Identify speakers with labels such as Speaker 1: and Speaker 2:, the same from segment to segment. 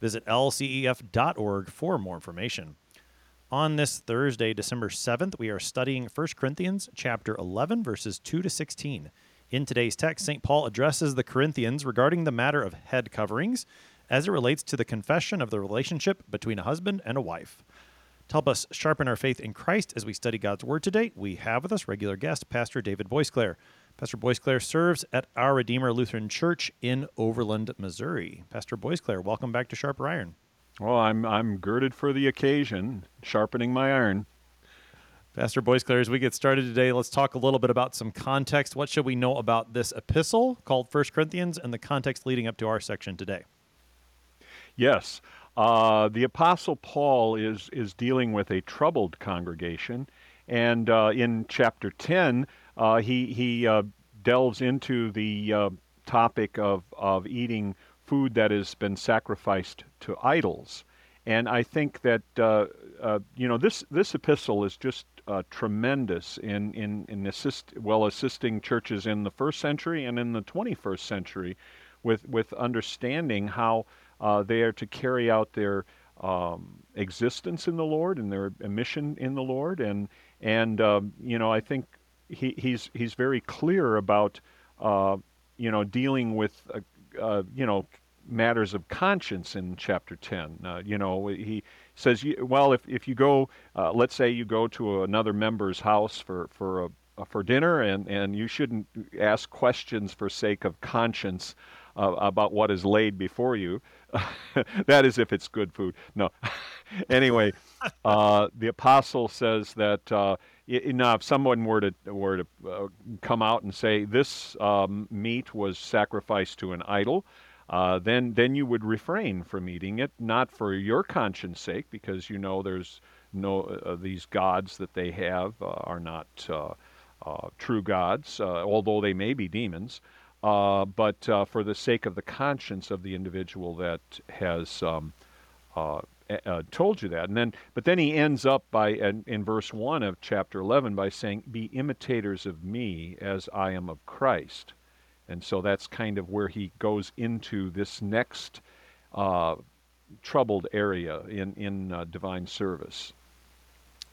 Speaker 1: Visit lcef.org for more information. On this Thursday, December 7th, we are studying 1 Corinthians chapter 11 verses 2 to 16. In today's text, St. Paul addresses the Corinthians regarding the matter of head coverings as it relates to the confession of the relationship between a husband and a wife. To help us sharpen our faith in Christ as we study God's Word today, we have with us regular guest, Pastor David Boisclair. Pastor Boisclair serves at Our Redeemer Lutheran Church in Overland, Missouri. Pastor Boisclair, welcome back to Sharper Iron.
Speaker 2: Well, I'm I'm girded for the occasion, sharpening my iron.
Speaker 1: Pastor Boisclair, as we get started today, let's talk a little bit about some context. What should we know about this epistle called First Corinthians and the context leading up to our section today?
Speaker 2: Yes, uh, the Apostle Paul is is dealing with a troubled congregation, and uh, in chapter ten, uh, he he uh, delves into the uh, topic of of eating food that has been sacrificed to idols, and I think that uh, you know this this epistle is just tremendous in in in assist well assisting churches in the first century and in the 21st century, with with understanding how uh, they are to carry out their um, existence in the Lord and their mission in the Lord, and and um, you know I think he, he's he's very clear about uh, you know dealing with uh, uh you know matters of conscience in chapter 10 uh, you know he says well if, if you go uh, let's say you go to another member's house for for a, for dinner and and you shouldn't ask questions for sake of conscience uh, about what is laid before you. that is, if it's good food. No. anyway, uh, the apostle says that uh, you know, if someone were to were to uh, come out and say this um, meat was sacrificed to an idol. Uh, then, then you would refrain from eating it, not for your conscience sake, because you know there's no uh, these gods that they have are not true gods, although they may be demons uh, but uh, for the sake of the conscience of the individual that has um, uh, told you that. And then, but then he ends up by in, in, verse one of chapter eleven by saying, "Be imitators of me as I am of Christ." And so that's kind of where he goes into this next uh, troubled area in in uh, divine service.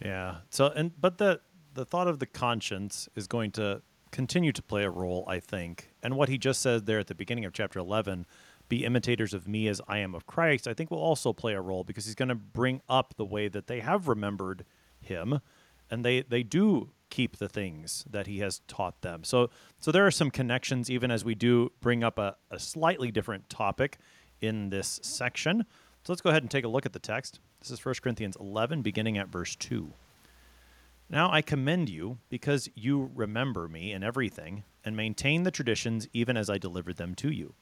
Speaker 1: Yeah. So and but the the thought of the conscience is going to continue to play a role, I think. And what he just said there at the beginning of chapter 11, be imitators of me as I am of Christ, I think will also play a role because he's going to bring up the way that they have remembered him and they, they do keep the things that he has taught them. So so there are some connections even as we do bring up a, a slightly different topic in this section. So let's go ahead and take a look at the text. This is 1 Corinthians 11 beginning at verse 2. Now I commend you, because you remember me in everything, and maintain the traditions even as I delivered them to you.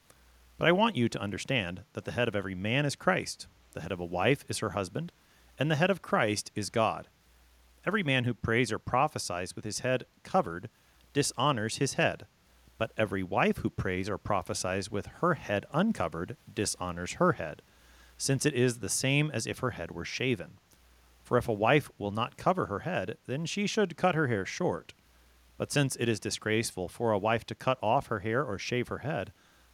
Speaker 1: But I want you to understand that the head of every man is Christ, the head of a wife is her husband, and the head of Christ is God. Every man who prays or prophesies with his head covered dishonors his head, but every wife who prays or prophesies with her head uncovered dishonors her head, since it is the same as if her head were shaven. For if a wife will not cover her head, then she should cut her hair short. But since it is disgraceful for a wife to cut off her hair or shave her head,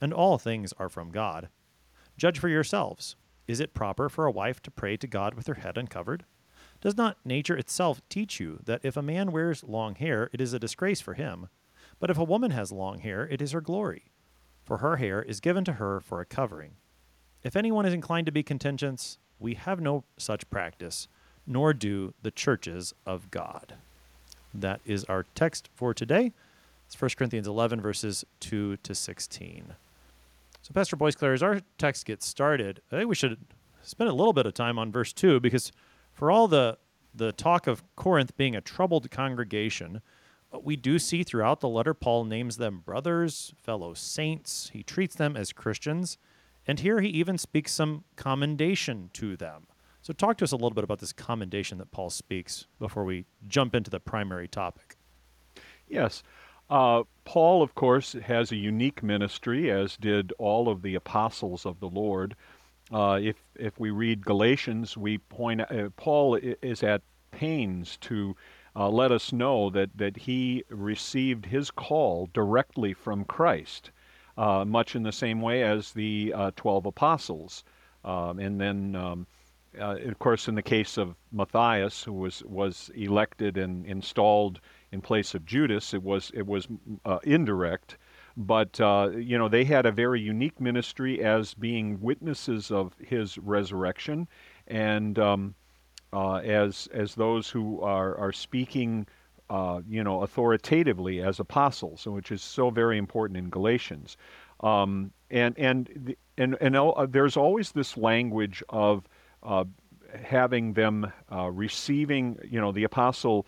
Speaker 1: And all things are from God. Judge for yourselves. Is it proper for a wife to pray to God with her head uncovered? Does not nature itself teach you that if a man wears long hair, it is a disgrace for him? But if a woman has long hair, it is her glory, for her hair is given to her for a covering. If anyone is inclined to be contentious, we have no such practice, nor do the churches of God. That is our text for today. It's 1 Corinthians 11, verses 2 to 16. So, Pastor Boisclair, as our text gets started, I think we should spend a little bit of time on verse 2 because for all the, the talk of Corinth being a troubled congregation, uh, we do see throughout the letter Paul names them brothers, fellow saints. He treats them as Christians. And here he even speaks some commendation to them. So, talk to us a little bit about this commendation that Paul speaks before we jump into the primary topic.
Speaker 2: Yes. Uh, Paul, of course, has a unique ministry, as did all of the apostles of the Lord. Uh, if if we read Galatians, we point uh, Paul is at pains to uh, let us know that that he received his call directly from Christ, uh, much in the same way as the uh, twelve apostles, um, and then. Um, uh, of course, in the case of Matthias, who was was elected and installed in place of Judas. It was it was uh, indirect, but uh, you know they had a very unique ministry as being witnesses of his resurrection, and um, uh, as as those who are are speaking. Uh, you know, authoritatively as apostles, which is so very important in Galatians, um, and and and and uh, there's always this language of uh, having them receiving. You know, the apostle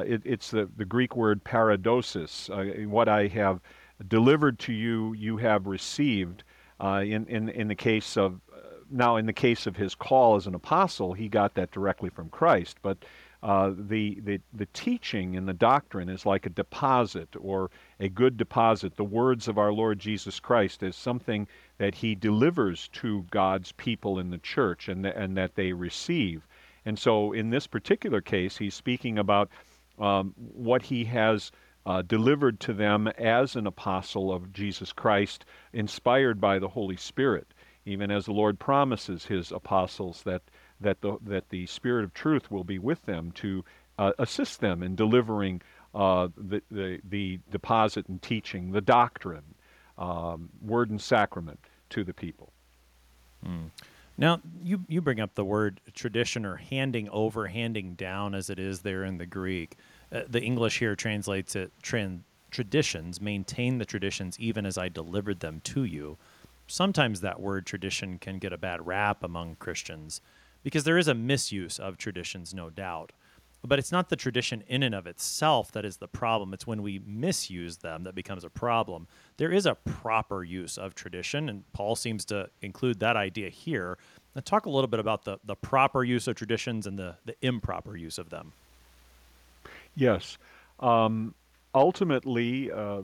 Speaker 2: it, it's the, the Greek word paradosis. Uh, what I have delivered to you, you have received. Uh, in, in, in the case of, uh, now in the case of his call as an apostle, he got that directly from Christ. But uh, the, the, the teaching and the doctrine is like a deposit or a good deposit. The words of our Lord Jesus Christ is something that he delivers to God's people in the church and, and that they receive. And so in this particular case, he's speaking about um, what he has uh, delivered to them as an apostle of Jesus Christ, inspired by the Holy Spirit, even as the Lord promises his apostles that, that, the, that the Spirit of truth will be with them to uh, assist them in delivering uh, the, the, the, deposit and teaching, the doctrine, um, word and sacrament to the people.
Speaker 1: Mm. Now, you, you bring up the word tradition or handing over, handing down as it is there in the Greek. Uh, the English here translates it tran- traditions, maintain the traditions even as I delivered them to you. Sometimes that word tradition can get a bad rap among Christians because there is a misuse of traditions, no doubt. But it's not the tradition in and of itself that is the problem. It's when we misuse them that becomes a problem. There is a proper use of tradition, and Paul seems to include that idea here. Now, talk a little bit about the, the proper use of traditions and the, the improper use of them.
Speaker 2: Yes. Um, ultimately, uh,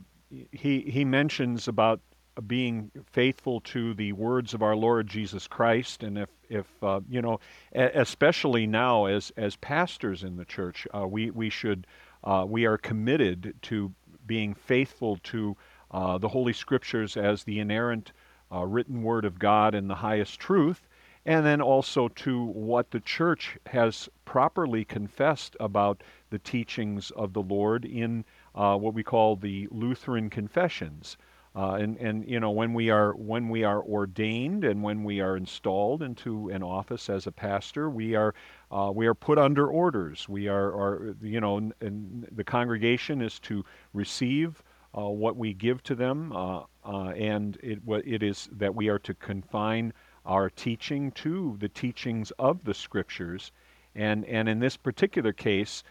Speaker 2: he, he mentions about being faithful to the words of our Lord Jesus Christ, and if if uh, you know, especially now as as pastors in the church, uh, we we should uh, we are committed to being faithful to uh, the Holy Scriptures as the inerrant uh, written Word of God and the highest truth, and then also to what the church has properly confessed about the teachings of the Lord in uh, what we call the Lutheran confessions. Uh, and, and you know when we are when we are ordained and when we are installed into an office as a pastor, we are uh, we are put under orders. We are, are you know and the congregation is to receive what we give to them, uh, uh, and it it is that we are to confine our teaching to the teachings of the scriptures, and and in this particular case.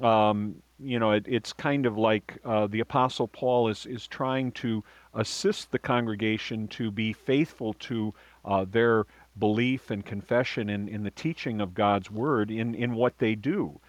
Speaker 2: Um, you know, it, it's kind of like uh, the Apostle Paul is, is trying to assist the congregation to be faithful to uh, their belief and confession in, in the teaching of God's Word in, in what they do.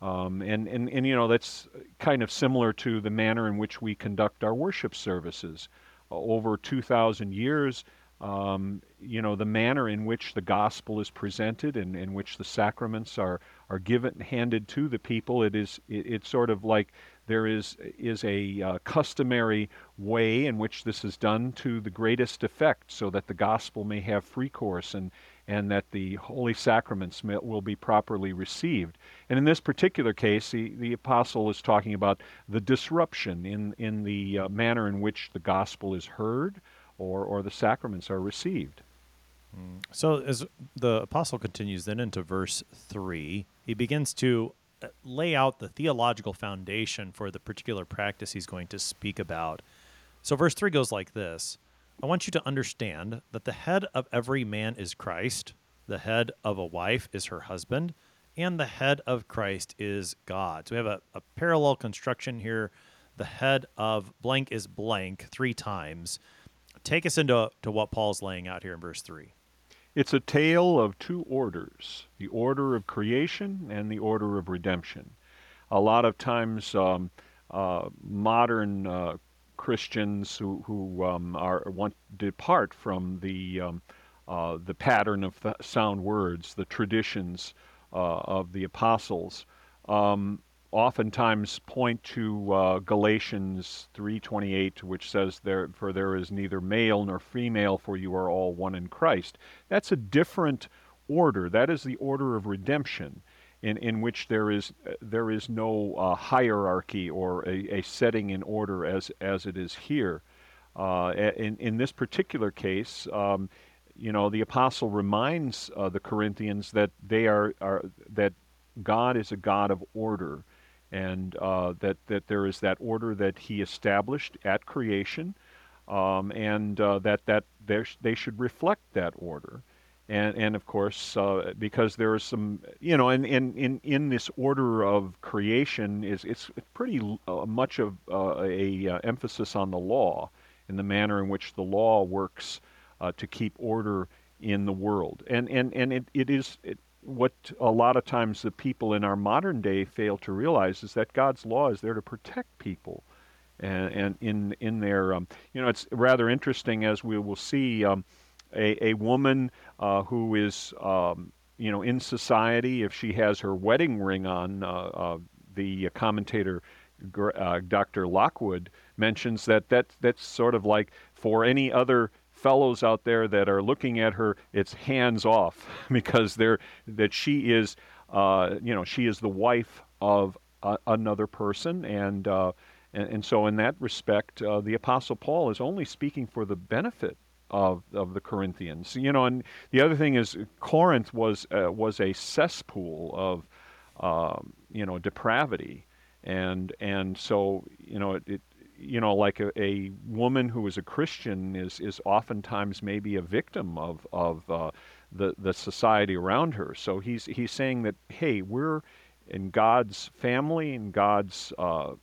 Speaker 2: Um, and, and, and, you know, that's kind of similar to the manner in which we conduct our worship services. Uh, over 2,000 years, um, you know, the manner in which the gospel is presented and in which the sacraments are, are given, handed to the people, it is, it, it's sort of like there is, is a uh, customary way in which this is done to the greatest effect so that the gospel may have free course and, and that the holy sacraments will be properly received. And in this particular case, the, the apostle is talking about the disruption in, in the uh, manner in which the gospel is heard or, or the sacraments are received.
Speaker 1: So, as the apostle continues then into verse 3, he begins to uh, lay out the theological foundation for the particular practice he's going to speak about. So, verse 3 goes like this I want you to understand that the head of every man is Christ, the head of a wife is her husband, and the head of Christ is God. So, we have a, a parallel construction here. The head of blank is blank three times. Take us into to what Paul's laying out here in verse 3.
Speaker 2: It's a tale of two orders the order of creation and the order of redemption. A lot of times, um, uh, modern uh, Christians who, who um, are want to depart from the, um, uh, the pattern of th- sound words, the traditions uh, of the apostles, um, oftentimes point to uh, Galatians 3:28 which says there for there is neither male nor female for you are all one in Christ. That's a different order. That is the order of redemption in, in which there is there is no uh, hierarchy or a, a, setting in order as as it is here. Uh, in in this particular case, um, you know, the apostle reminds uh, the Corinthians that they are, are that God is a God of order and uh, that that there is that order that He established at creation, um, and uh, that that they should reflect that order, and and of course uh, because there is some you know in in in, in this order of creation is it's pretty uh, much of uh, a uh, emphasis on the law in the manner in which the law works to keep order in the world, and and and it, it is it, what a lot of times the people in our modern day fail to realize is that God's law is there to protect people. And, and in in their, um, you know, it's rather interesting as we will see um, a, a woman uh, who is, um, you know, in society, if she has her wedding ring on, uh, uh, the commentator uh, Dr. Lockwood mentions that, that that's sort of like for any other fellows out there that are looking at her, it's hands off because they're that she is, uh, you know, she is the wife of another person, and, uh, and, and so in that respect, uh, the Apostle Paul is only speaking for the benefit of of the Corinthians. You know, and the other thing is Corinth was uh, was a cesspool of um, you know depravity, and and so you know it, it you know, like a, a, woman who is a Christian is is oftentimes maybe a victim of of uh, the the society around her. So he's he's saying that hey, we're in God's family, in God's uh,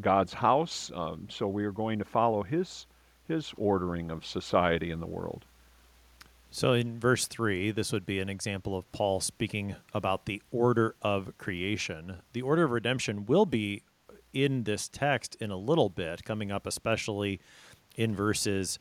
Speaker 2: God's house, um, so we are going to follow His His ordering of society in the world.
Speaker 1: So in verse 3, this would be an example of Paul speaking about the order of creation. The order of redemption will be in this text in a little bit, coming up especially in verses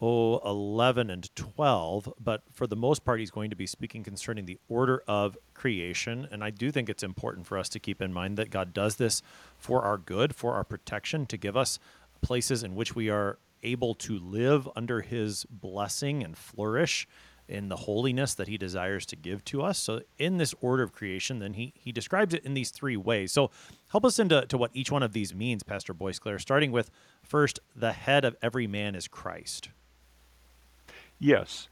Speaker 1: oh, 11 and 12. But for the most part, he's going to be speaking concerning the order of creation. And I do think it's important for us to keep in mind that God does this for our good, for our protection, to give us places in which we are able to live under his blessing and flourish in the holiness that he desires to give to us. So in this order of creation, then he he describes it in these three ways. So help us into to what each one of these means, Pastor Boisclair, starting with first, the head of every man is Christ.
Speaker 2: Yes.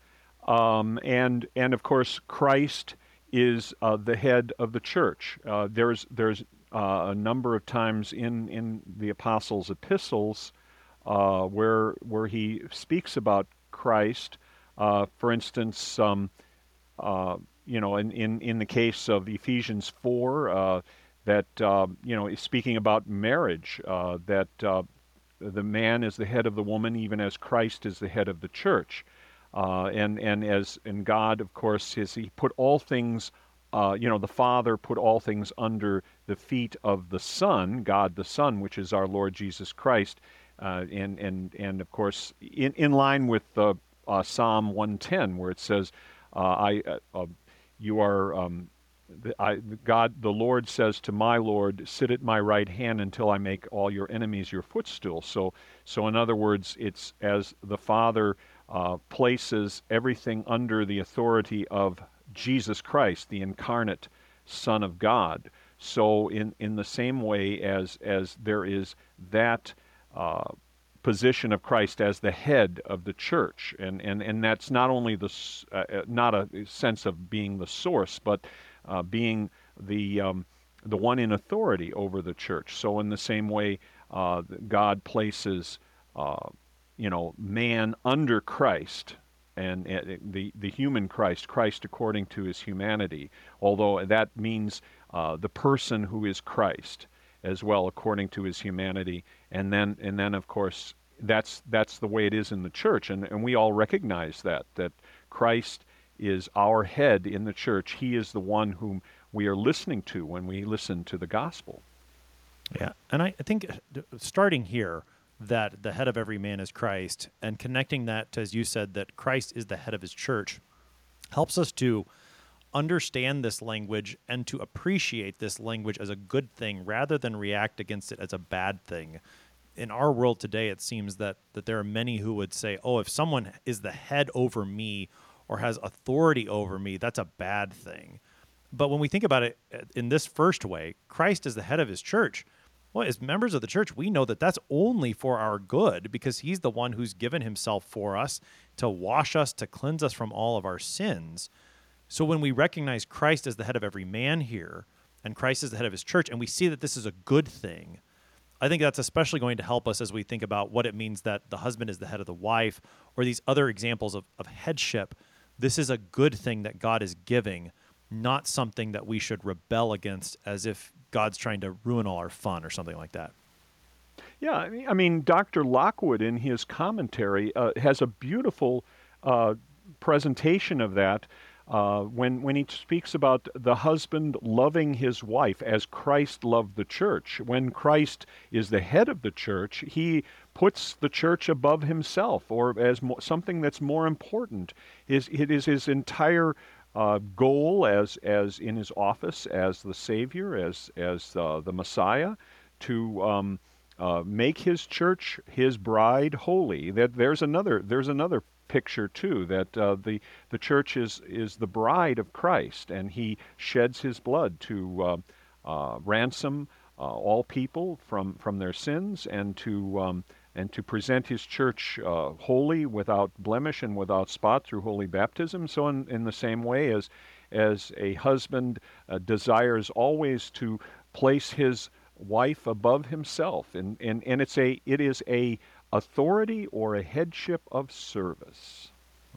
Speaker 2: Um, and and of course Christ is uh, the head of the church. Uh, there's there's uh, a number of times in in the apostles' epistles uh, where where he speaks about Christ uh, for instance, um, uh, you know, in, in, in the case of Ephesians 4, uh, that, uh, you know, speaking about marriage, uh, that uh, the man is the head of the woman, even as Christ is the head of the church. and, and as in God, of course, is he put all things, you know, the Father put all things under the feet of the Son, God the Son, which is our Lord Jesus Christ. And, and, and of course, in, in line with the uh, Psalm 110, where it says, uh, "I, uh, um, you are." Um, I, God, the Lord says to my Lord, "Sit at my right hand until I make all your enemies your footstool." So, so in other words, it's as the Father uh, places everything under the authority of Jesus Christ, the incarnate Son of God. So, in in the same way as as there is that uh, position of Christ as the head of the church, and and and that's not only the uh, uh, not a sense of being the source, but uh, being the um, the one in authority over the church. So in the same way, uh, God places uh, you know man under Christ. And uh, the the human Christ, Christ according to his humanity, although that means the person who is Christ as well according to his humanity. And then and then of course that's that's the way it is in the church. And, and we all recognize that that Christ is our head in the church. He is the one whom we are listening to when we listen to the gospel.
Speaker 1: Yeah. And I, I think uh, starting here that the head of every man is Christ and connecting that to, as you said that Christ is the head of his church helps us to understand this language and to appreciate this language as a good thing rather than react against it as a bad thing. In our world today, it seems that, that there are many who would say, oh, if someone is the head over me or has authority over me, that's a bad thing. But when we think about it uh, in this first way, Christ is the head of his church. Well, as members of the church, we know that that's only for our good because he's the one who's given himself for us to wash us, to cleanse us from all of our sins. So when we recognize Christ as the head of every man here, and Christ is the head of his church, and we see that this is a good thing, I think that's especially going to help us as we think about what it means that the husband is the head of the wife, or these other examples of, of headship. This is a good thing that God is giving, not something that we should rebel against as if God's trying to ruin all our fun or something like that.
Speaker 2: Yeah, I mean, Dr. Lockwood in his commentary uh, has a beautiful uh, presentation of that uh, when, when he speaks about the husband loving his wife as Christ loved the church, when Christ is the head of the church, he puts the church above himself or as mo- something that's more important. His, it is his entire uh, goal as, as in his office as the Savior, as, as uh, the Messiah, to um, uh, make his church, his bride, holy. That there's another there's another picture too that uh, the the church is is the bride of Christ, and He sheds His blood to uh, uh, ransom uh, all people from from their sins and to um, and to present His church uh, holy, without blemish and without spot through holy baptism. So, in, in the same way as as a husband desires always to place his wife above himself, and, and, and it's a it is a authority or a headship of service.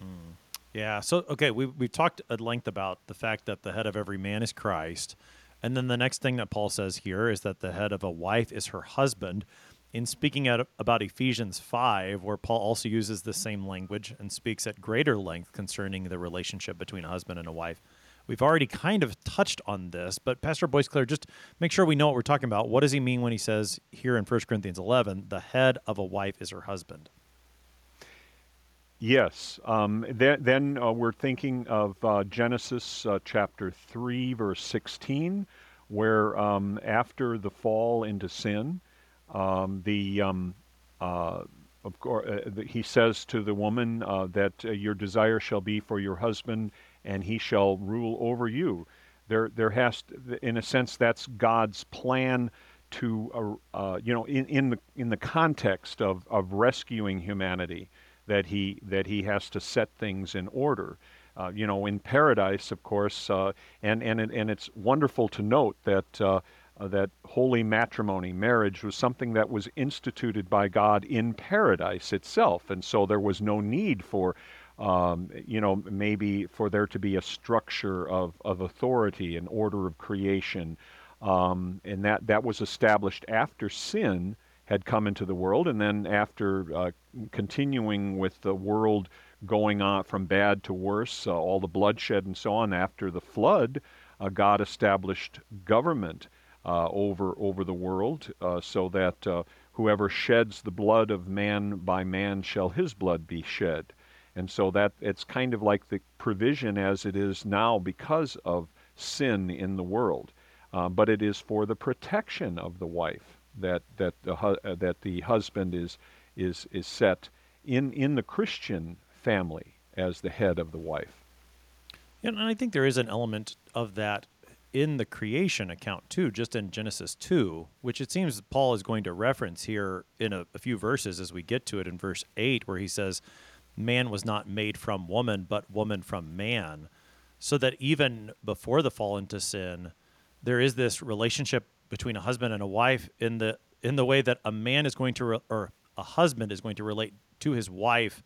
Speaker 1: Mm. Yeah. So, okay, we, we've talked at length about the fact that the head of every man is Christ. And then the next thing that Paul says here is that the head of a wife is her husband. In speaking at, about Ephesians 5, where Paul also uses the same language and speaks at greater length concerning the relationship between a husband and a wife, We've already kind of touched on this, but Pastor Boisclair, just make sure we know what we're talking about. What does he mean when he says here in 1 Corinthians 11, the head of a wife is her husband?
Speaker 2: Yes. Um, then, then uh, we're thinking of uh, Genesis uh, chapter 3, verse 16, where um, after the fall into sin, um, the um, uh, of course, uh, he says to the woman uh, that your desire shall be for your husband, and he shall rule over you. There, there has, to, in a sense, that's God's plan to, uh, uh, you know, in, in the in the context of, of rescuing humanity, that he that he has to set things in order. Uh, you know, in paradise, of course, uh, and and and it's wonderful to note that. Uh, that holy matrimony, marriage, was something that was instituted by God in paradise itself, and so there was no need for um, you know, maybe for there to be a structure of, of authority, an order of creation. Um, and that, that was established after sin had come into the world, and then after uh, continuing with the world going on from bad to worse, uh, all the bloodshed and so on, after the flood, uh, God established government over, over the world uh, so that uh, whoever sheds the blood of man by man shall his blood be shed. And so that it's kind of like the provision as it is now because of sin in the world. Uh, but it is for the protection of the wife that that the uh, that the husband is is is set in in the Christian family as the head of the wife.
Speaker 1: And I think there is an element of that in the creation account too, just in Genesis 2, which it seems Paul is going to reference here in a, a, few verses as we get to it in verse 8, where he says, Man was not made from woman, but woman from man. So that even before the fall into sin, there is this relationship between a husband and a wife in the in the way that a man is going to re- or a husband is going to relate to his wife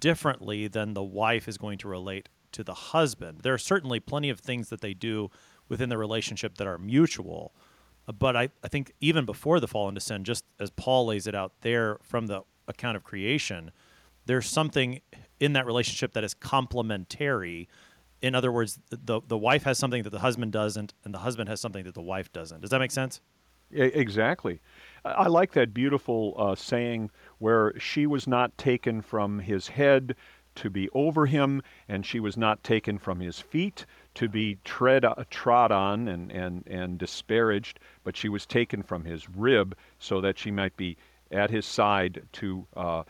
Speaker 1: differently than the wife is going to relate to the husband. There are certainly plenty of things that they do within the relationship that are mutual. But I, I think even before the fall into sin, just as Paul lays it out there from the account of creation, there's something in that relationship that is complementary. In other words, the the wife has something that the husband doesn't, and the husband has something that the wife doesn't. Does that make sense?
Speaker 2: Exactly. I like that beautiful uh, saying where she was not taken from his head to be over him, and she was not taken from his feet to be tread, uh, trod on and, and, and disparaged, but she was taken from his rib so that she might be at his side to uh,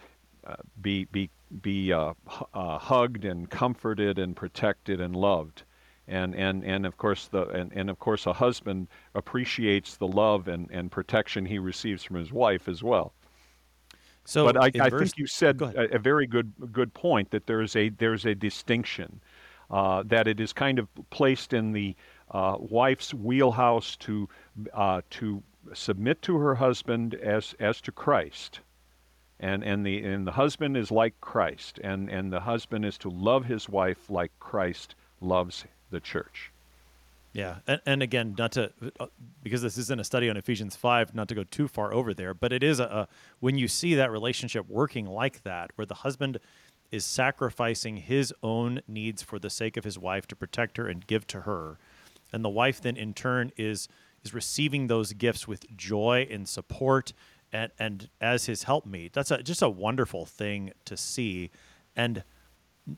Speaker 2: uh, be, be, be uh, uh, hugged and comforted and protected and loved. And, and, and of course the and, and of course a husband appreciates the love and, and protection he receives from his wife as well. So, but I, I verse, think you said a, a, very good good point that there is a there's a distinction uh, that it is kind of placed in the uh, wife's wheelhouse to uh, to submit to her husband as as to Christ, and and the and the husband is like Christ, and and the husband is to love his wife like Christ loves the church.
Speaker 1: Yeah, and, and again, not to uh, because this isn't a study on Ephesians five, not to go too far over there, but it is a, a when you see that relationship working like that, where the husband is sacrificing his own needs for the sake of his wife to protect her and give to her. And the wife then in turn is is receiving those gifts with joy and support and and as his helpmeet. That's a, just a wonderful thing to see and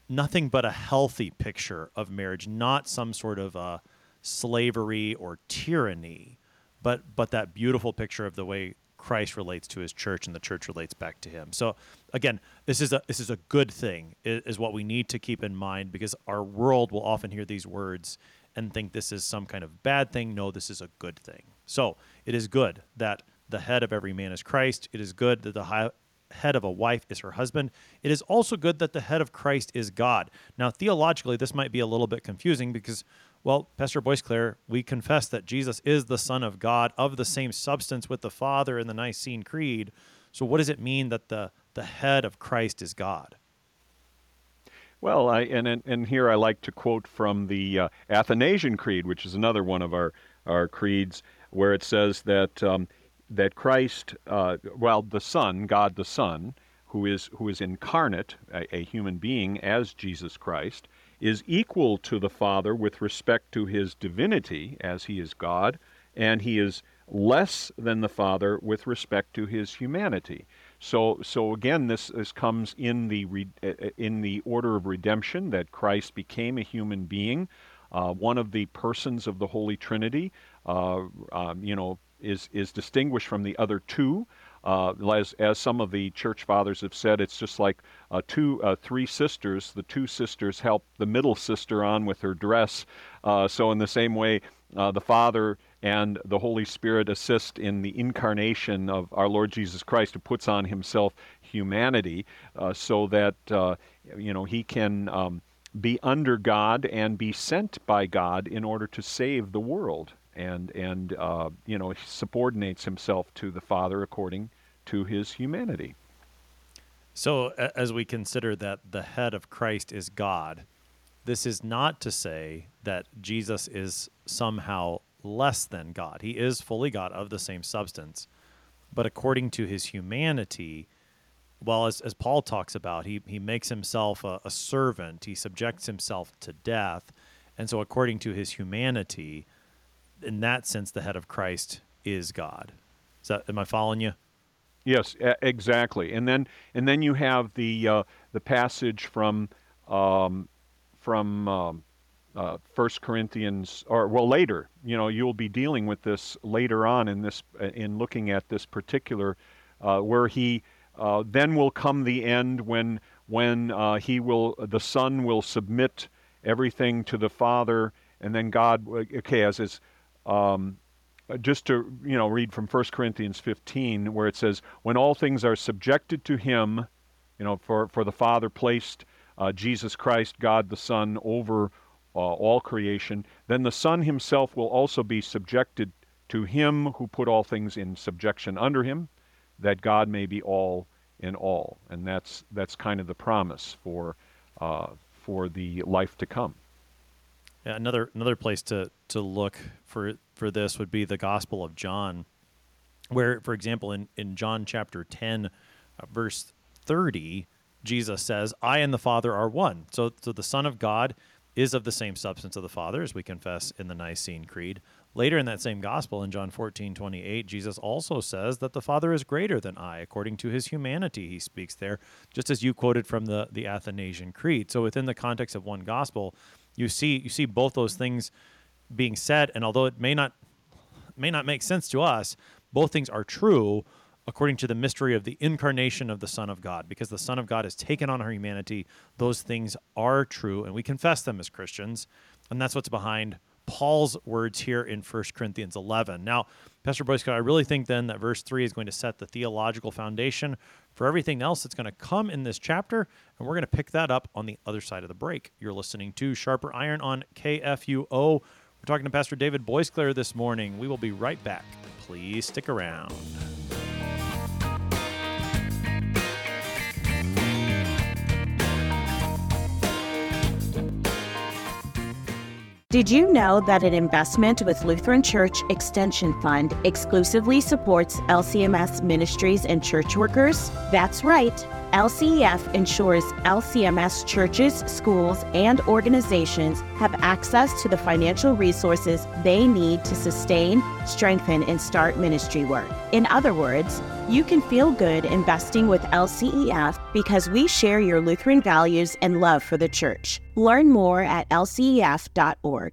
Speaker 1: nothing but a healthy picture of marriage, not some sort of uh, slavery or tyranny, but but that beautiful picture of the way Christ relates to his church and the church relates back to him. So again, this is a this is a good thing is what we need to keep in mind because our world will often hear these words and think this is some kind of bad thing. No, this is a good thing. So, it is good that the head of every man is Christ. It is good that the high, head of a wife is her husband. It is also good that the head of Christ is God. Now, theologically, this might be a little bit confusing because well, Pastor Boisclair, we confess that Jesus is the Son of God of the same substance with the Father in the Nicene Creed. So, what does it mean that the, the head of Christ is God?
Speaker 2: Well, I, and, and here I like to quote from the uh, Athanasian Creed, which is another one of our, our creeds, where it says that, um, that Christ, uh, well, the Son, God the Son, who is, who is incarnate, a, a human being as Jesus Christ, is equal to the Father with respect to his divinity, as he is God, and he is less than the Father with respect to his humanity. So, so again, this, this comes in the uh, uh, in the order of redemption that Christ became a human being, uh, one of the persons of the Holy Trinity. Uh, um, you know, is is distinguished from the other two. Uh, as, as some of the church fathers have said, it's just like uh, two, uh, three sisters. The two sisters help the middle sister on with her dress. Uh, so, in the same way, uh, the Father and the Holy Spirit assist in the incarnation of our Lord Jesus Christ, who puts on Himself humanity, uh, so that you know He can. Um, be under God and be sent by God in order to save the world and and uh, you know subordinates himself to the Father according to his humanity.
Speaker 1: So, as we consider that the head of Christ is God, this is not to say that Jesus is somehow less than God. He is fully God of the same substance, but according to his humanity, well, as, as Paul talks about, he, he makes himself a, a servant, he subjects himself to death. And so, according to his humanity, in that sense, the head of Christ is God. Is that, am I following you?
Speaker 2: Yes, exactly. And then and then you have the uh, the passage from um, from um, uh, First Corinthians, or well later. You know, you'll be dealing with this later on in this in looking at this particular uh, where he uh, then will come the end when when uh, he will the Son will submit everything to the Father and then God, okay, as is, um, just to you know read from 1 Corinthians 15, where it says, "When all things are subjected to Him, you know, for for the Father placed uh, Jesus Christ, God the Son, over uh, all creation, then the Son Himself will also be subjected to Him who put all things in subjection under Him, that God may be all in all." And that's that's kind of the promise for uh, for the life to come.
Speaker 1: Another another place to to look for for this would be the Gospel of John, where, for example, in in John chapter ten, uh, verse thirty, Jesus says, "I and the Father are one." So, so the Son of God is of the same substance of the Father, as we confess in the Nicene Creed. Later in that same gospel, in John 14, 28, Jesus also says that the Father is greater than I, according to his humanity, he speaks there, just as you quoted from the, the Athanasian Creed. So within the context of one gospel, you see you see both those things being said, and although it may not may not make sense to us, both things are true according to the mystery of the incarnation of the Son of God. Because the Son of God has taken on our humanity, those things are true, and we confess them as Christians. And that's what's behind Paul's words here in 1 Corinthians 11. Now, Pastor Boyce, I really think then that verse 3 is going to set the theological foundation for everything else that's going to come in this chapter, and we're going to pick that up on the other side of the break. You're listening to Sharper Iron on KFUO. We're talking to Pastor David Boisclair this morning. We will be right back. Please stick around.
Speaker 3: Did you know that an investment with Lutheran Church Extension Fund exclusively supports LCMS ministries and church workers? That's right. LCEF ensures LCMS churches, schools, and organizations have access to the financial resources they need to sustain, strengthen, and start ministry work. In other words, you can feel good investing with LCEF because we share your Lutheran values and love for the church. Learn more at lcef.org.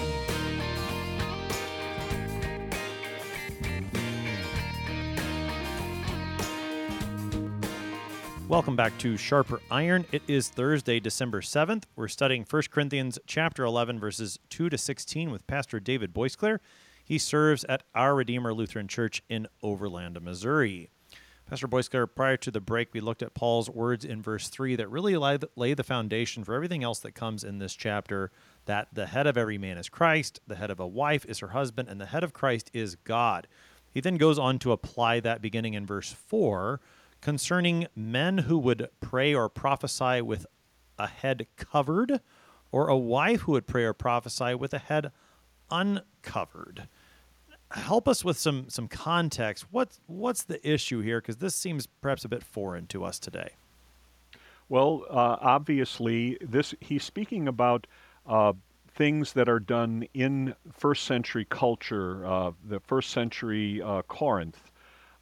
Speaker 1: Welcome back to Sharper Iron. It is Thursday, December 7th. We're studying 1 Corinthians chapter 11 verses 2 to 16 with Pastor David Boisclair. He serves at Our Redeemer Lutheran Church in Overland, Missouri. Pastor Boisclair, prior to the break, we looked at Paul's words in verse 3 that really lay the foundation for everything else that comes in this chapter that the head of every man is Christ, the head of a wife is her husband, and the head of Christ is God. He then goes on to apply that beginning in verse 4 concerning men who would pray or prophesy with a head covered, or a wife who would pray or prophesy with a head uncovered. Help us with some some context. What's what's the issue here? Because this seems perhaps a bit foreign to us today.
Speaker 2: Well, uh, obviously, this he's speaking about uh, things that are done in first century culture, uh, the first century uh, Corinth,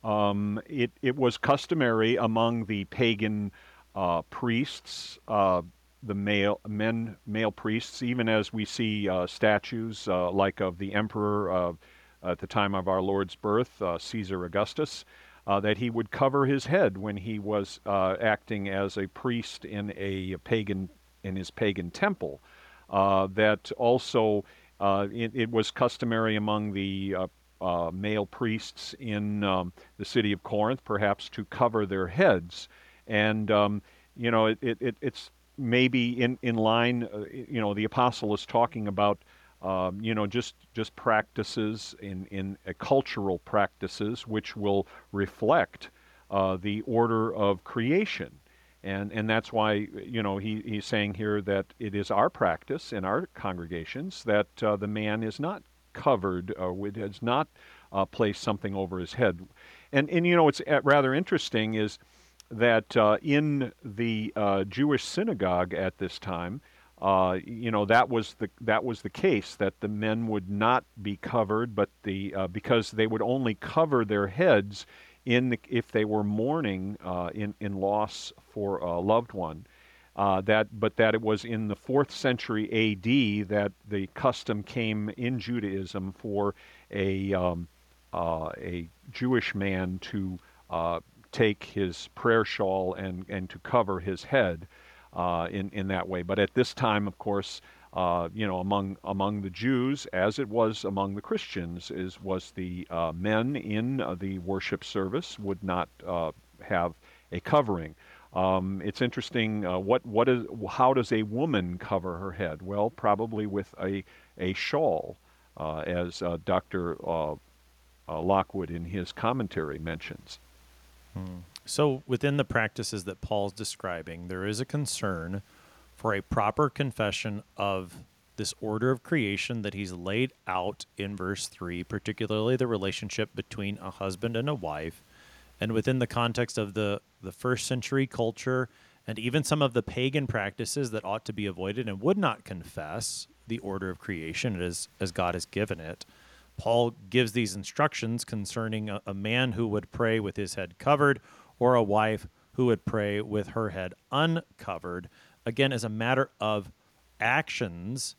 Speaker 2: um, it, it was customary among the pagan uh, priests, uh, the male men, male priests, even as we see uh, statues uh, like of the emperor at the time of our Lord's birth, uh, Caesar Augustus, uh, that he would cover his head when he was acting as a priest in a pagan in his pagan temple. that also it, it, was customary among the uh, male priests in um, the city of Corinth, perhaps to cover their heads. And, um, you know, it, it, it's maybe in, in line, uh, you know, the apostle is talking about, um, you know, just, just practices in, in uh, cultural practices which will reflect uh, the order of creation. And, and that's why, you know, he, he's saying here that it is our practice in our congregations that uh, the man is not covered uh, with, has not uh, placed something over his head. And, and you know, what's uh, rather interesting is that uh, in the uh, Jewish synagogue at this time, you know that was the that was the case that the men would not be covered, but the because they would only cover their heads in the, if they were mourning in in loss for a loved one. Uh, that, but that it was in the fourth century A.D. that the custom came in Judaism for a um, uh, a Jewish man to uh, take his prayer shawl and, and to cover his head uh, in, in that way. But at this time, of course, uh, you know, among among the Jews, as it was among the Christians, is was the uh, men in the worship service would not have a covering. Um, it's interesting. Uh, what what is how does a woman cover her head? Well, probably with a a shawl, as Dr. Lockwood in his commentary mentions.
Speaker 1: Hmm. So, within the practices that Paul's describing, there is a concern for a proper confession of this order of creation that he's laid out in verse 3, particularly the relationship between a husband and a wife. And within the context of the, the first century culture and even some of the pagan practices that ought to be avoided and would not confess the order of creation as, as God has given it, Paul gives these instructions concerning a, a man who would pray with his head covered or a wife who would pray with her head uncovered, again, as a matter of actions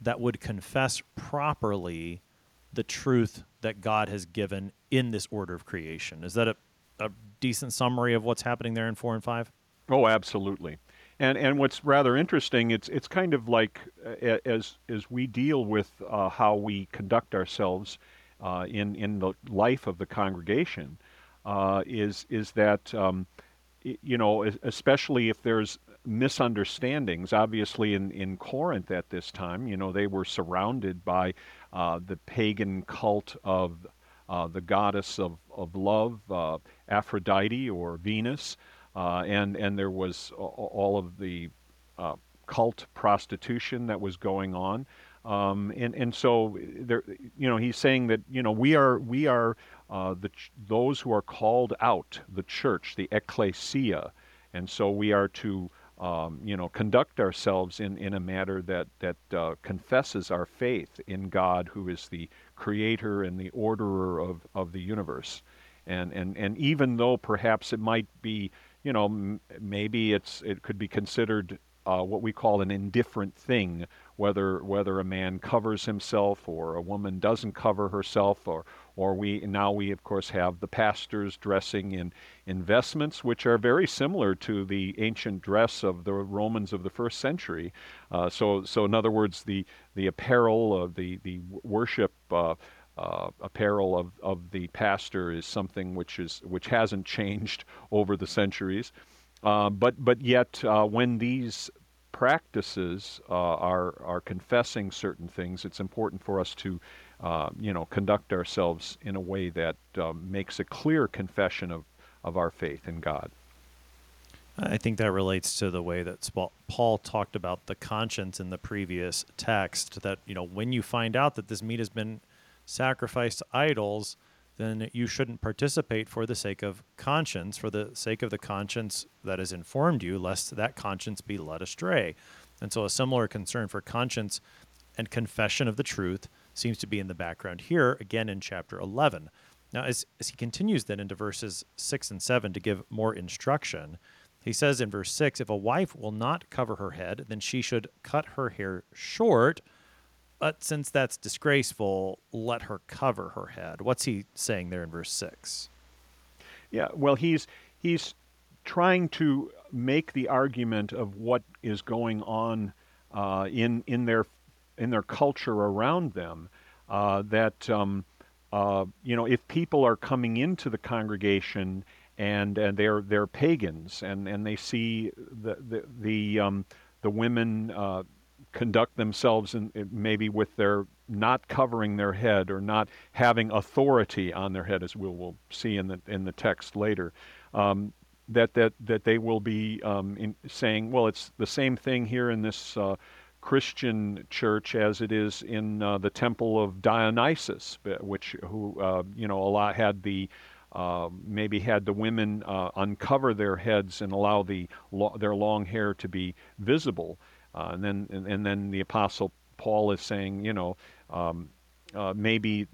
Speaker 1: that would confess properly the truth that God has given in this order of creation. Is that a, a decent summary of what's happening there in 4 and 5?
Speaker 2: Oh, absolutely. And and what's rather interesting, it's it's kind of like uh, as as we deal with uh, how we conduct ourselves uh, in in the life of the congregation, uh, is is that um, you know especially if there's misunderstandings. Obviously, in in Corinth at this time, you know they were surrounded by uh, the pagan cult of uh, the goddess of of love, Aphrodite or Venus. Uh, and and there was all of the uh, cult prostitution that was going on, um, and and so there, you know, he's saying that you know we are we are uh, the ch- those who are called out, the church, the ecclesia, and so we are to um, you know conduct ourselves in, in a manner that that uh, confesses our faith in God, who is the creator and the orderer of, of the universe, and and and even though perhaps it might be you know, m- maybe it's it could be considered uh, what we call an indifferent thing, whether whether a man covers himself or a woman doesn't cover herself, or or we now we of course have the pastors dressing in investments which are very similar to the ancient dress of the Romans of the first century. Uh, so so in other words, the the apparel of the the worship. Uh, uh, apparel of, of the pastor is something which is which hasn't changed over the centuries, uh, but but yet uh, when these practices uh, are are confessing certain things, it's important for us to uh, you know conduct ourselves in a way that um, makes a clear confession of of our faith in God.
Speaker 1: I think that relates to the way that Paul talked about the conscience in the previous text. That you know, when you find out that this meat has been sacrificed to idols, then you shouldn't participate for the sake of conscience, for the sake of the conscience that has informed you, lest that conscience be led astray. And so, a similar concern for conscience and confession of the truth seems to be in the background here, again in chapter 11. Now, as, as he continues then into verses 6 and 7 to give more instruction, he says in verse 6 If a wife will not cover her head, then she should cut her hair short but since that's disgraceful, let her cover her head. What's he saying there in verse 6?
Speaker 2: Yeah, well, he's he's trying to make the argument of what is going on uh, in in their in their culture around them. Uh, that um, uh, you know, if people are coming into the congregation and and they're they're pagans and and they see the the the, um, the women uh, conduct themselves in, maybe with their not covering their head or not having authority on their head, as we'll, we'll see in the in the text later. Um, that that that they will be um, in, saying, well, it's the same thing here in this uh, Christian church as it is in uh, the temple of Dionysus, which who uh, you know a lot had the uh, maybe had the women uh, uncover their heads and allow the lo- their long hair to be visible. Uh, and then and, and, then the apostle Paul is saying, you know, um, uh, maybe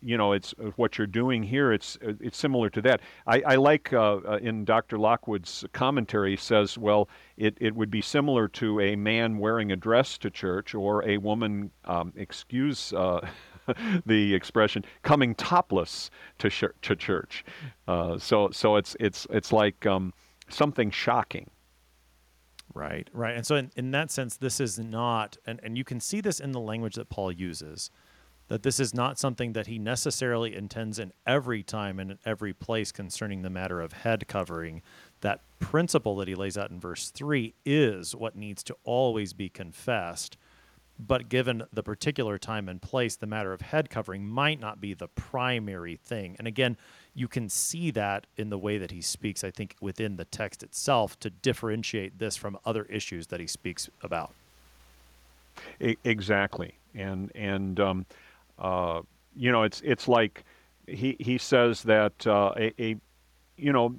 Speaker 2: you know it's uh, what you're doing here. It's uh, it's similar to that. I, I like uh, uh, in Dr. Lockwood's commentary he says, well, it, it would be similar to a man wearing a dress to church or a woman, um, excuse the expression, coming topless to sh- to church. so so it's it's it's like um, something shocking.
Speaker 1: Right, right. And so, in, in that sense, this is not, and, and you can see this in the language that Paul uses that this is not something that he necessarily intends in every time and in every place concerning the matter of head covering. That principle that he lays out in verse 3 is what needs to always be confessed. But given the particular time and place, the matter of head covering might not be the primary thing. And again, you can see that in the way that he speaks, I think, within the text itself to differentiate this from other issues that he speaks about.
Speaker 2: Exactly. And, and, um, uh, you know, it's it's like he he says that uh, a, a, you know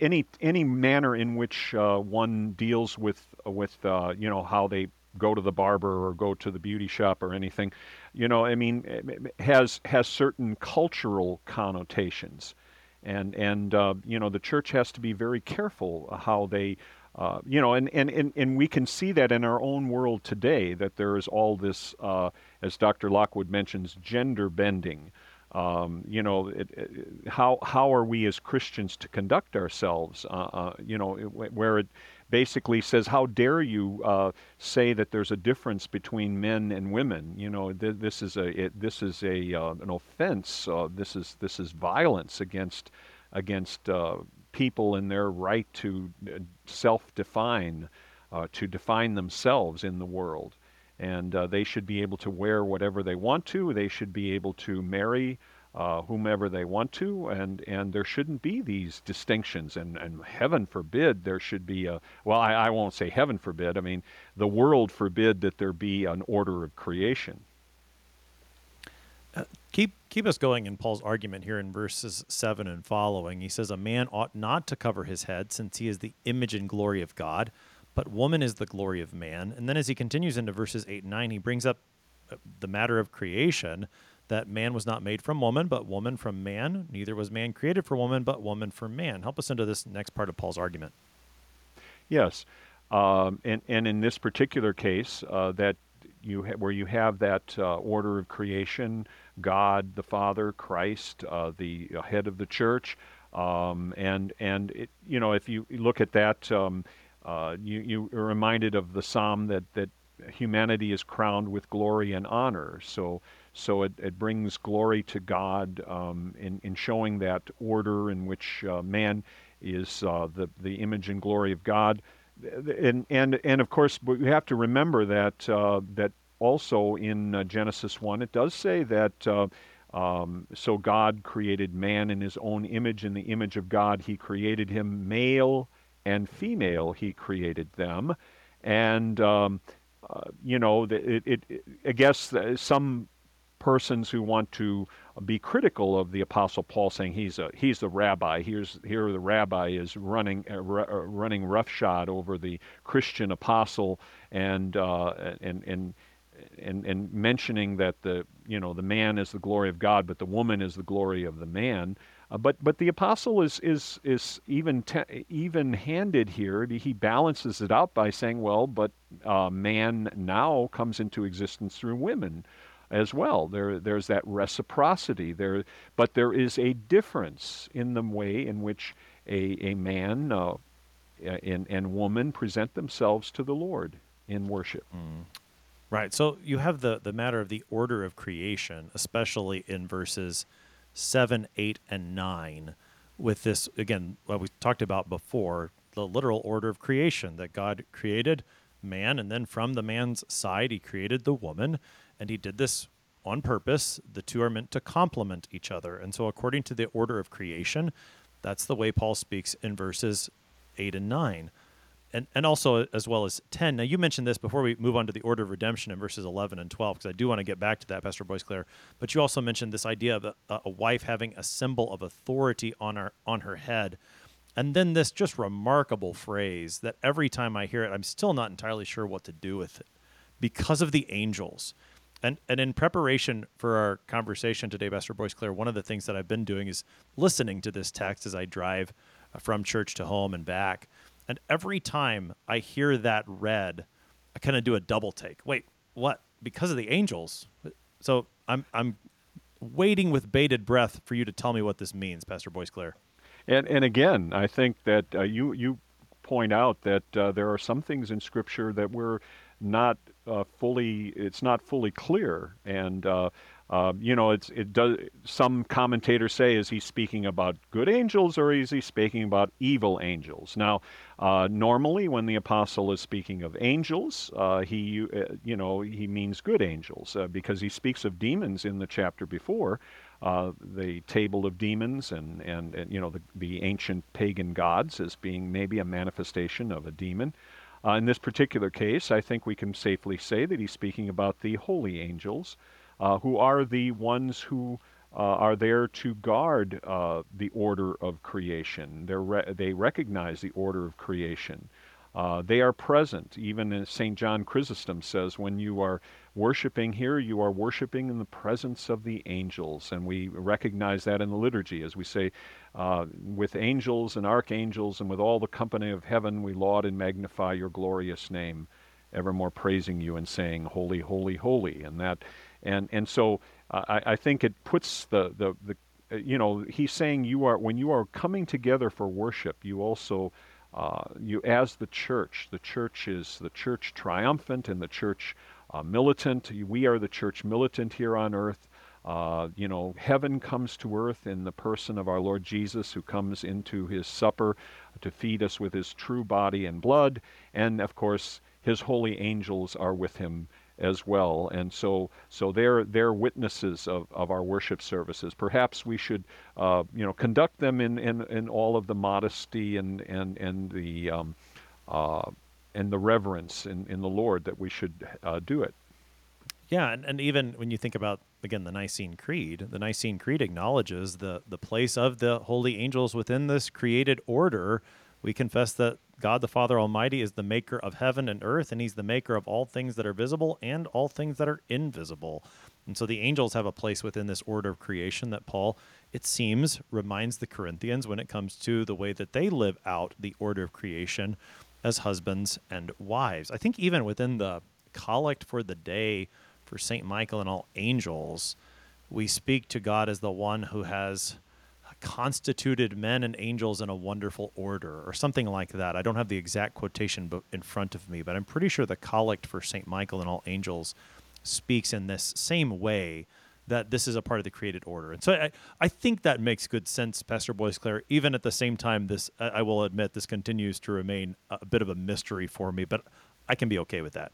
Speaker 2: any any manner in which uh, one deals with with uh, you know how they go to the barber or go to the beauty shop or anything, you know, I mean, has has certain cultural connotations, and and uh, you know the church has to be very careful how they uh, you know, and, and, and, and we can see that in our own world today, that there is all this, uh, as Dr. Lockwood mentions, gender bending. Um, you know, it, it, how, how are we as Christians to conduct ourselves? Uh, uh you know, where it basically says, how dare you uh, say that there's a difference between men and women? You know, th- this is a, this is a, an offense. this, is, this is violence against, against people in their right to uh, self define, uh, to define themselves in the world. And uh, they should be able to wear whatever they want to. They should be able to marry uh, whomever they want to, and, and there shouldn't be these distinctions. And, and heaven forbid there should be a, well, I, I won't say heaven forbid, I mean, the world forbid that there be an order of creation
Speaker 1: keep keep us going in Paul's argument here in verses seven and following. He says, "A man ought not to cover his head, since he is the image and glory of God, but woman is the glory of man." And then as he continues into verses eight and nine, he brings up uh, the matter of creation. That man was not made from woman, but woman from man. Neither was man created for woman, but woman for man. Help us into this next part of Paul's argument.
Speaker 2: Yes, um, and and in this particular case, uh, that you ha- where you have that uh, order of creation, God the Father, Christ, uh, the head of the church, um, and and it, you know if you look at that, um, uh, you you are reminded of the psalm that that humanity is crowned with glory and honor. So so it, it brings glory to God um, in in showing that order in which uh, man is uh, the the image and glory of God. And and and of course we have to remember that uh, that also in uh, Genesis one it does say that uh, um, so God created man in His own image. In the image of God He created him. Male and female He created them. And um, uh, you know it, it, it, I guess some persons who want to be critical of the apostle Paul, saying he's a he's the rabbi. Here's here the rabbi is running uh, r- running roughshod over the Christian apostle, and uh, and and. And, and mentioning that the you know the man is the glory of God, but the woman is the glory of the man. Uh, but but the apostle is is is even te- even handed here. He balances it out by saying, well, but uh, man now comes into existence through women as well. There, there's that reciprocity there, but there is a difference in the way in which a, a man uh, and, and woman present themselves to the Lord in worship. Mm.
Speaker 1: Right. So you have the, the matter of the order of creation, especially in verses 7, 8, and 9, with this, again, what we talked about before, the literal order of creation that God created man, and then from the man's side, he created the woman and he did this on purpose. The two are meant to complement each other. And so, according to the order of creation, that's the way Paul speaks in verses 8 and 9. And, and also as well as 10. Now, you mentioned this before we move on to the order of redemption in verses 11 and 12, because I do want to get back to that, Pastor Boisclair. But you also mentioned this idea of a, a wife having a symbol of authority on her, on her head. And then this just remarkable phrase that every time I hear it, I'm still not entirely sure what to do with it because of the angels And and in preparation for our conversation today, Pastor Boisclair, one of the things that I've been doing is listening to this text as I drive from church to home and back. And every time I hear that read, I kind of do a double take. Wait, what? Because of the angels. So I'm I'm waiting with bated breath for you to tell me what this means, Pastor Boisclair.
Speaker 2: And and again, I think that uh, you you point out that uh, there are some things in Scripture that we're not uh, fully it's not fully clear. And uh, uh, you know it's it does some commentators say is he speaking about good angels or is he speaking about evil angels? Now uh, normally when the apostle is speaking of angels uh, he uh, you know he means good angels because he speaks of demons in the chapter before the table of demons and, and, and you know the, the ancient pagan gods as being maybe a manifestation of a demon uh, in this particular case, I think we can safely say that he's speaking about the holy angels, uh, who are the ones who uh, are there to guard uh, the order of creation. Re- they recognize the order of creation. Uh, they are present. Even St. John Chrysostom says, when you are worshiping here, you are worshiping in the presence of the angels. And we recognize that in the liturgy as we say, uh, with angels and archangels and with all the company of heaven, we laud and magnify your glorious name, evermore praising you and saying, Holy, holy, holy. And that, and, and so uh, I, I think it puts the, the, the, uh, you know, he's saying you are, when you are coming together for worship, you also uh, you as the church. The church is the church triumphant and the church uh, militant. We are the church militant here on earth. Uh, you know, heaven comes to earth in the person of our Lord Jesus, who comes into his supper to feed us with his true body and blood. And of course, his holy angels are with him as well. And so, so they're, they're witnesses of, of our worship services. Perhaps we should, uh, you know, conduct them in, in, in all of the modesty and, and, and the, um, uh, and the reverence in, in the Lord that we should uh, do it.
Speaker 1: Yeah, and, and even when you think about again the Nicene Creed, the Nicene Creed acknowledges the the place of the holy angels within this created order. We confess that God the Father Almighty is the maker of heaven and earth, and He's the maker of all things that are visible and all things that are invisible. And so the angels have a place within this order of creation that Paul, it seems, reminds the Corinthians when it comes to the way that they live out the order of creation as husbands and wives. I think even within the collect for the day for St. Michael and all angels, we speak to God as the one who has constituted men and angels in a wonderful order, or something like that. I don't have the exact quotation in front of me, but I'm pretty sure the collect for St. Michael and all angels speaks in this same way that this is a part of the created order. And so I, I think that makes good sense, Pastor Boisclair. Even at the same time, this I will admit this continues to remain a bit of a mystery for me, but I can be okay with that.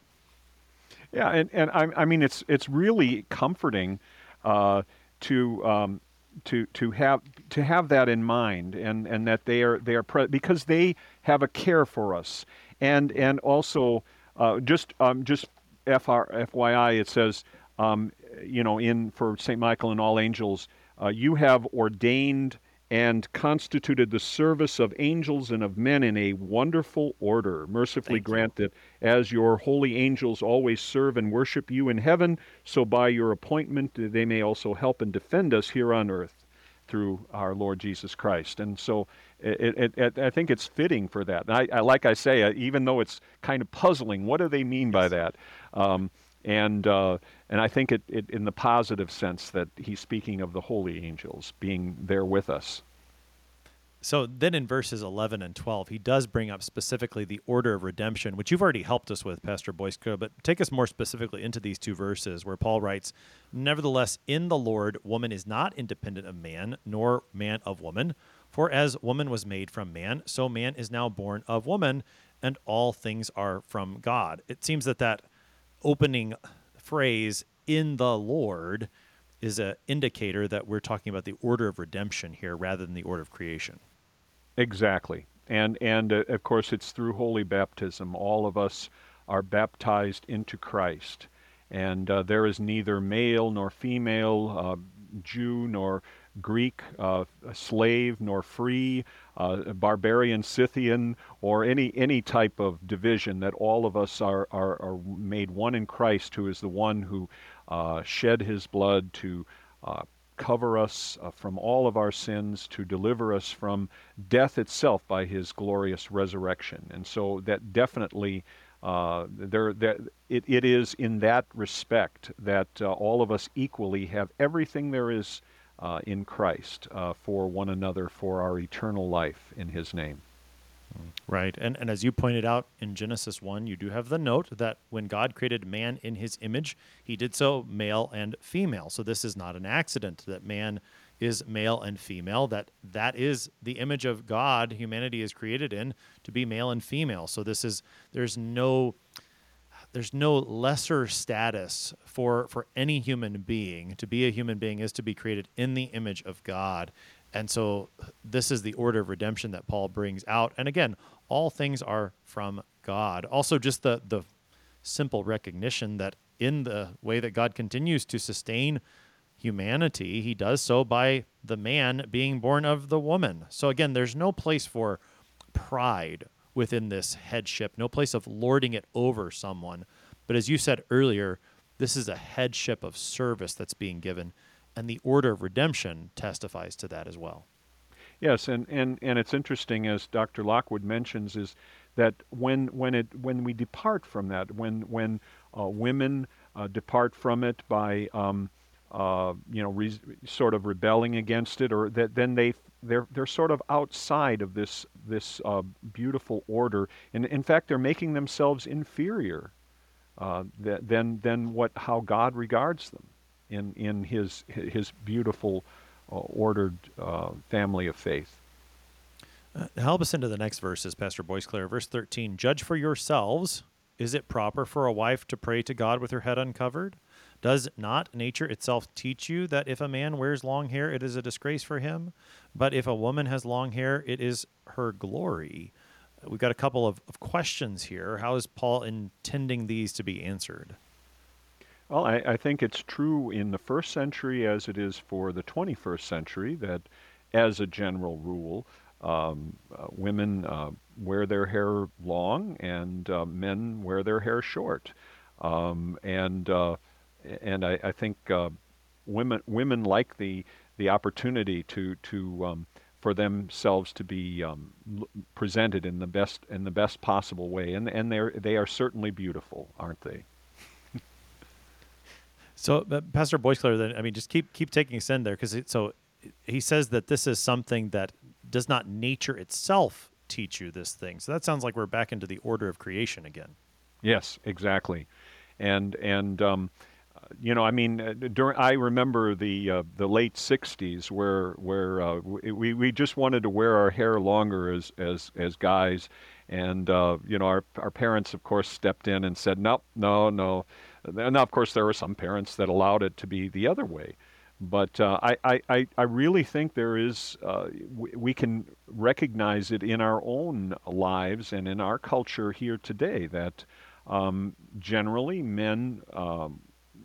Speaker 2: Yeah, and, and I, I mean it's it's really comforting uh, to um, to to have to have that in mind and and that they are they are pre- because they have a care for us. And and also uh, just um, just FR, FYI it says um, you know in for Saint Michael and all angels uh, you have ordained and constituted the service of angels and of men in a wonderful order. Mercifully Thank grant you. that as your holy angels always serve and worship you in heaven, so by your appointment they may also help and defend us here on earth through our Lord Jesus Christ. And so it, it, it, I think it's fitting for that. I, I, like I say, uh, even though it's kind of puzzling, what do they mean by that? Um, and uh, and I think it, it in the positive sense that he's speaking of the holy angels being there with us.
Speaker 1: So then in verses 11 and 12, he does bring up specifically the order of redemption, which you've already helped us with, Pastor Boyce, but take us more specifically into these two verses where Paul writes, Nevertheless, in the Lord, woman is not independent of man, nor man of woman. For as woman was made from man, so man is now born of woman, and all things are from God. It seems that that opening phrase in the Lord is an indicator that we're talking about the order of redemption here rather than the order of creation.
Speaker 2: Exactly. And and uh, of course it's through holy baptism all of us are baptized into Christ. And uh, there is neither male nor female, uh, Jew nor Greek, uh, slave, nor free, uh, barbarian, Scythian, or any any type of division. That all of us are are, are made one in Christ, who is the one who uh, shed His blood to uh, cover us uh, from all of our sins, to deliver us from death itself by His glorious resurrection. And so that definitely. Uh, there, there, it, it is in that respect that uh, all of us equally have everything there is uh, in Christ uh, for one another for our eternal life in His name.
Speaker 1: Right. And, and as you pointed out in Genesis 1, you do have the note that when God created man in his image, he did so male and female. So this is not an accident that man is male and female that that is the image of God humanity is created in to be male and female. So this is there's no there's no lesser status for for any human being. To be a human being is to be created in the image of god. And so this is the order of redemption that paul brings out. And again all things are from god. Also just the the simple recognition that in the way that god continues to sustain humanity he does so by the man being born of the woman. So again there's no place for pride within this headship, no place of lording it over someone. But as you said earlier, this is a headship of service that's being given, and the order of redemption testifies to that as well.
Speaker 2: Yes, and, and, and it's interesting as Dr. Lockwood mentions is that when when it when we depart from that, when when uh, women uh, depart from it by um, uh, you know re- sort of rebelling against it, or that then they they're they're sort of outside of this this uh, beautiful order, and in fact they're making themselves inferior uh, than than what how God regards them in in His His beautiful uh, ordered uh, family of faith.
Speaker 1: Help us into the next verses, Pastor Boyce Boisclair. Verse thirteen: Judge for yourselves. Is it proper for a wife to pray to God with her head uncovered? Does not nature itself teach you that if a man wears long hair, it is a disgrace for him? But if a woman has long hair, it is her glory. We've got a couple of, of questions here. How is Paul intending these to be answered?
Speaker 2: Well, I, I, think it's true in the first century as it is for the 21st century that, as a general rule, um, uh, women uh, wear their hair long and uh, men wear their hair short. Um, and uh, and I, I think uh, women women like the the opportunity to to um, for themselves to be um, presented in the best in the best possible way, and and they they are certainly beautiful, aren't they?
Speaker 1: so, uh, Pastor Boisclair, then I mean, just keep keep taking us in there because so he says that this is something that does not nature itself teach you this thing. So that sounds like we're back into the order of creation again.
Speaker 2: Yes, exactly, and and um, you know, I mean, uh, during I remember the uh, the late '60s where where uh, we we just wanted to wear our hair longer as as as guys, and uh, you know, our our parents, of course, stepped in and said, no, no, no. And of course, there were some parents that allowed it to be the other way. But uh, I, I, I really think there is, uh, we, we can recognize it in our own lives and in our culture here today that um, generally men um,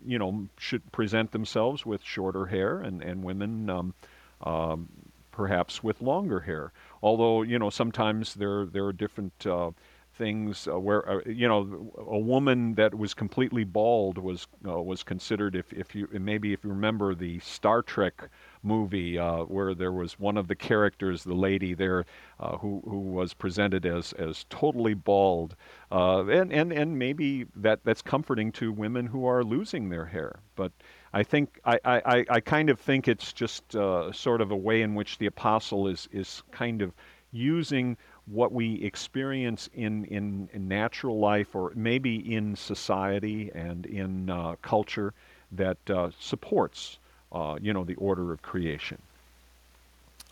Speaker 2: you know, should present themselves with shorter hair, and and women um, um, perhaps with longer hair. Although you know sometimes there there are different uh, things uh, where uh, you know a woman that was completely bald was uh, was considered if if you maybe if you remember the Star Trek movie uh, where there was one of the characters, the lady there, uh, who who was presented as as totally bald, uh, and and and maybe that that's comforting to women who are losing their hair. But I think I I, I kind of think it's just uh, sort of a way in which the apostle is is kind of using what we experience in, in, in, natural life or maybe in society and in uh, culture that uh, supports uh, you know, the order of creation.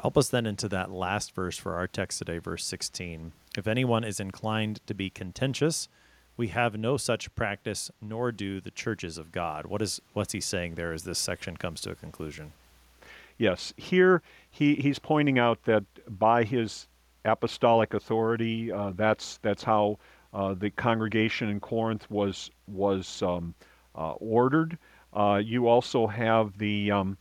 Speaker 1: Help us then into that last verse for our text today, verse 16. If anyone is inclined to be contentious, we have no such practice, nor do the churches of God. What is what's he saying there as this section comes to a conclusion?
Speaker 2: Yes, here he, he's pointing out that by his apostolic authority, uh, that's that's how uh, the congregation in Corinth was was um, uh, ordered. Uh, you also have the um,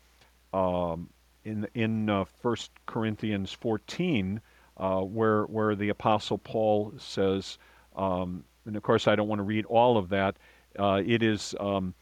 Speaker 2: um, in in uh, 1 Corinthians 14, uh, where where the Apostle Paul says, um, and of course I don't want to read all of that. Uh, it is um,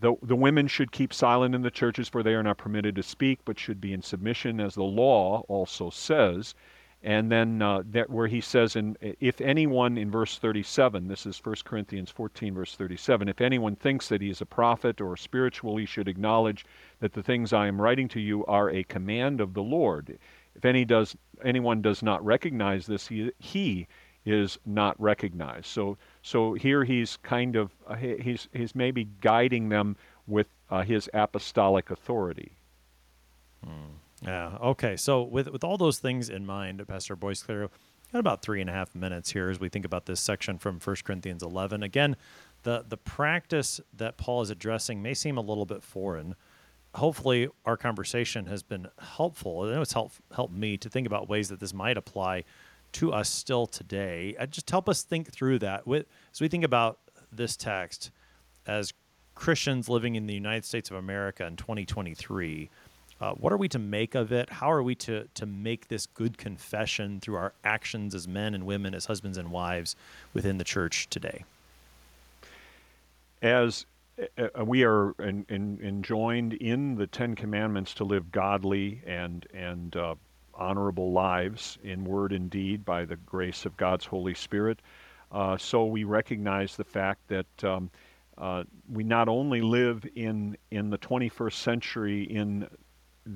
Speaker 2: the the women should keep silent in the churches, for they are not permitted to speak, but should be in submission, as the law also says. And then uh, that where he says, in, if anyone in verse 37, this is 1 Corinthians 14, verse 37, if anyone thinks that he is a prophet or spiritual, he should acknowledge that the things I am writing to you are a command of the Lord. If any does, anyone does not recognize this, he, he is not recognized. So, so here he's kind of, uh, he's, he's maybe guiding them with uh, his apostolic authority.
Speaker 1: Hmm. Yeah. Okay. So with with all those things in mind, Pastor Boisclair, got about three and a half minutes here as we think about this section from 1 Corinthians 11. Again, the the practice that Paul is addressing may seem a little bit foreign. Hopefully, our conversation has been helpful. I know it's helped helped me to think about ways that this might apply to us still today. Uh, just help us think through that. With as we think about this text as Christians living in the United States of America in 2023 uh, what are we to make of it? How are we to to make this good confession through our actions as men and women, as husbands and wives within the church today?
Speaker 2: As uh, uh we are in, in, enjoined in the Ten Commandments to live godly and and uh, honorable lives in word and deed by the grace of God's Holy Spirit. Uh, so we recognize the fact that. Um, uh, we not only live in in the 21st century in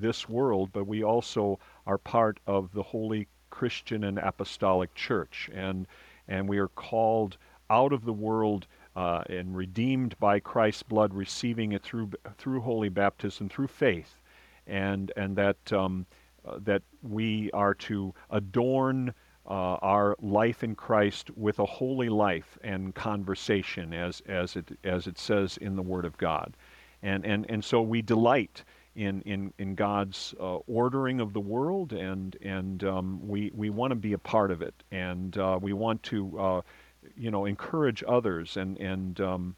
Speaker 2: this world, but we also are part of the Holy Christian and Apostolic Church, and and we are called out of the world uh, and redeemed by Christ's blood, receiving it through through holy baptism, through faith, and and that um, uh, that we are to adorn. Uh, our life in Christ with a holy life and conversation, as as it as it says in the Word of God, and and and so we delight in in in God's uh, ordering of the world, and and um, we we want to be a part of it, and uh, we want to uh, you know encourage others, and and um,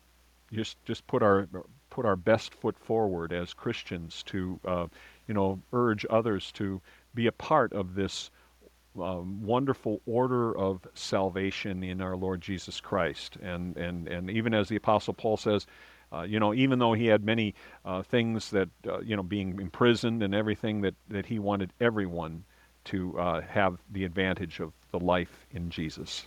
Speaker 2: just just put our put our best foot forward as Christians to uh, you know urge others to be a part of this. Um, wonderful order of salvation in our Lord Jesus Christ, and and and even as the Apostle Paul says, uh, you know, even though he had many uh, things that, uh, you know, being imprisoned and everything, that, that he wanted everyone to uh, have the advantage of the life in Jesus.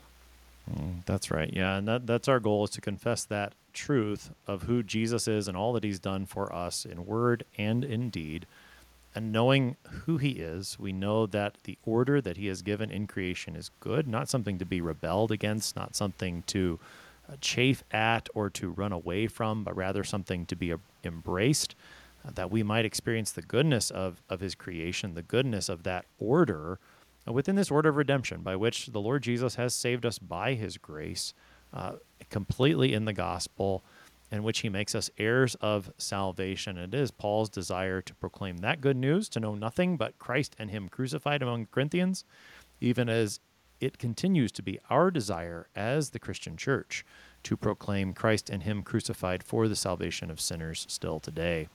Speaker 1: Mm, that's right. Yeah. And that, that's our goal is to confess that truth of who Jesus is and all that he's done for us in word and in deed. And knowing who he is, we know that the order that he has given in creation is good, not something to be rebelled against, not something to chafe at or to run away from, but rather something to be embraced, uh, that we might experience the goodness of, of his creation, the goodness of that order uh, within this order of redemption by which the Lord Jesus has saved us by his grace uh, completely in the gospel, in which he makes us heirs of salvation. It is Paul's desire to proclaim that good news, to know nothing but Christ and him crucified among Corinthians, even as it continues to be our desire as the Christian church to proclaim Christ and Him crucified for the salvation of sinners still today.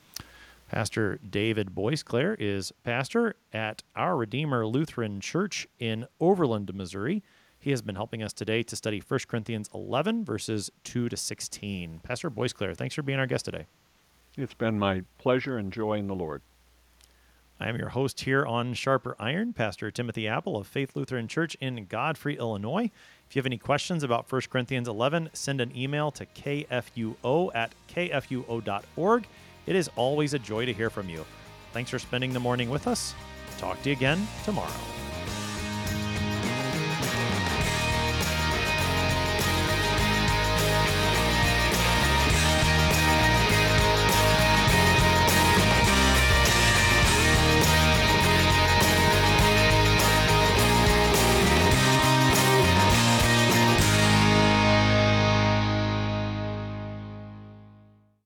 Speaker 1: Pastor David Boisclair is pastor at Our Redeemer Lutheran Church in Overland, Missouri. He has been helping us today to study 1 Corinthians 11, verses 2 to 16. Pastor Boisclair, thanks for being our guest today.
Speaker 2: It's been my pleasure and joy in the Lord.
Speaker 1: I am your host here on Sharper Iron, Pastor Timothy Appel of Faith Lutheran Church in Godfrey, Illinois. If you have any questions about 1 Corinthians 11, send an email to kfuo at kfuo.org. It is always a joy to hear from you. Thanks for spending the morning with us. Talk to you again tomorrow.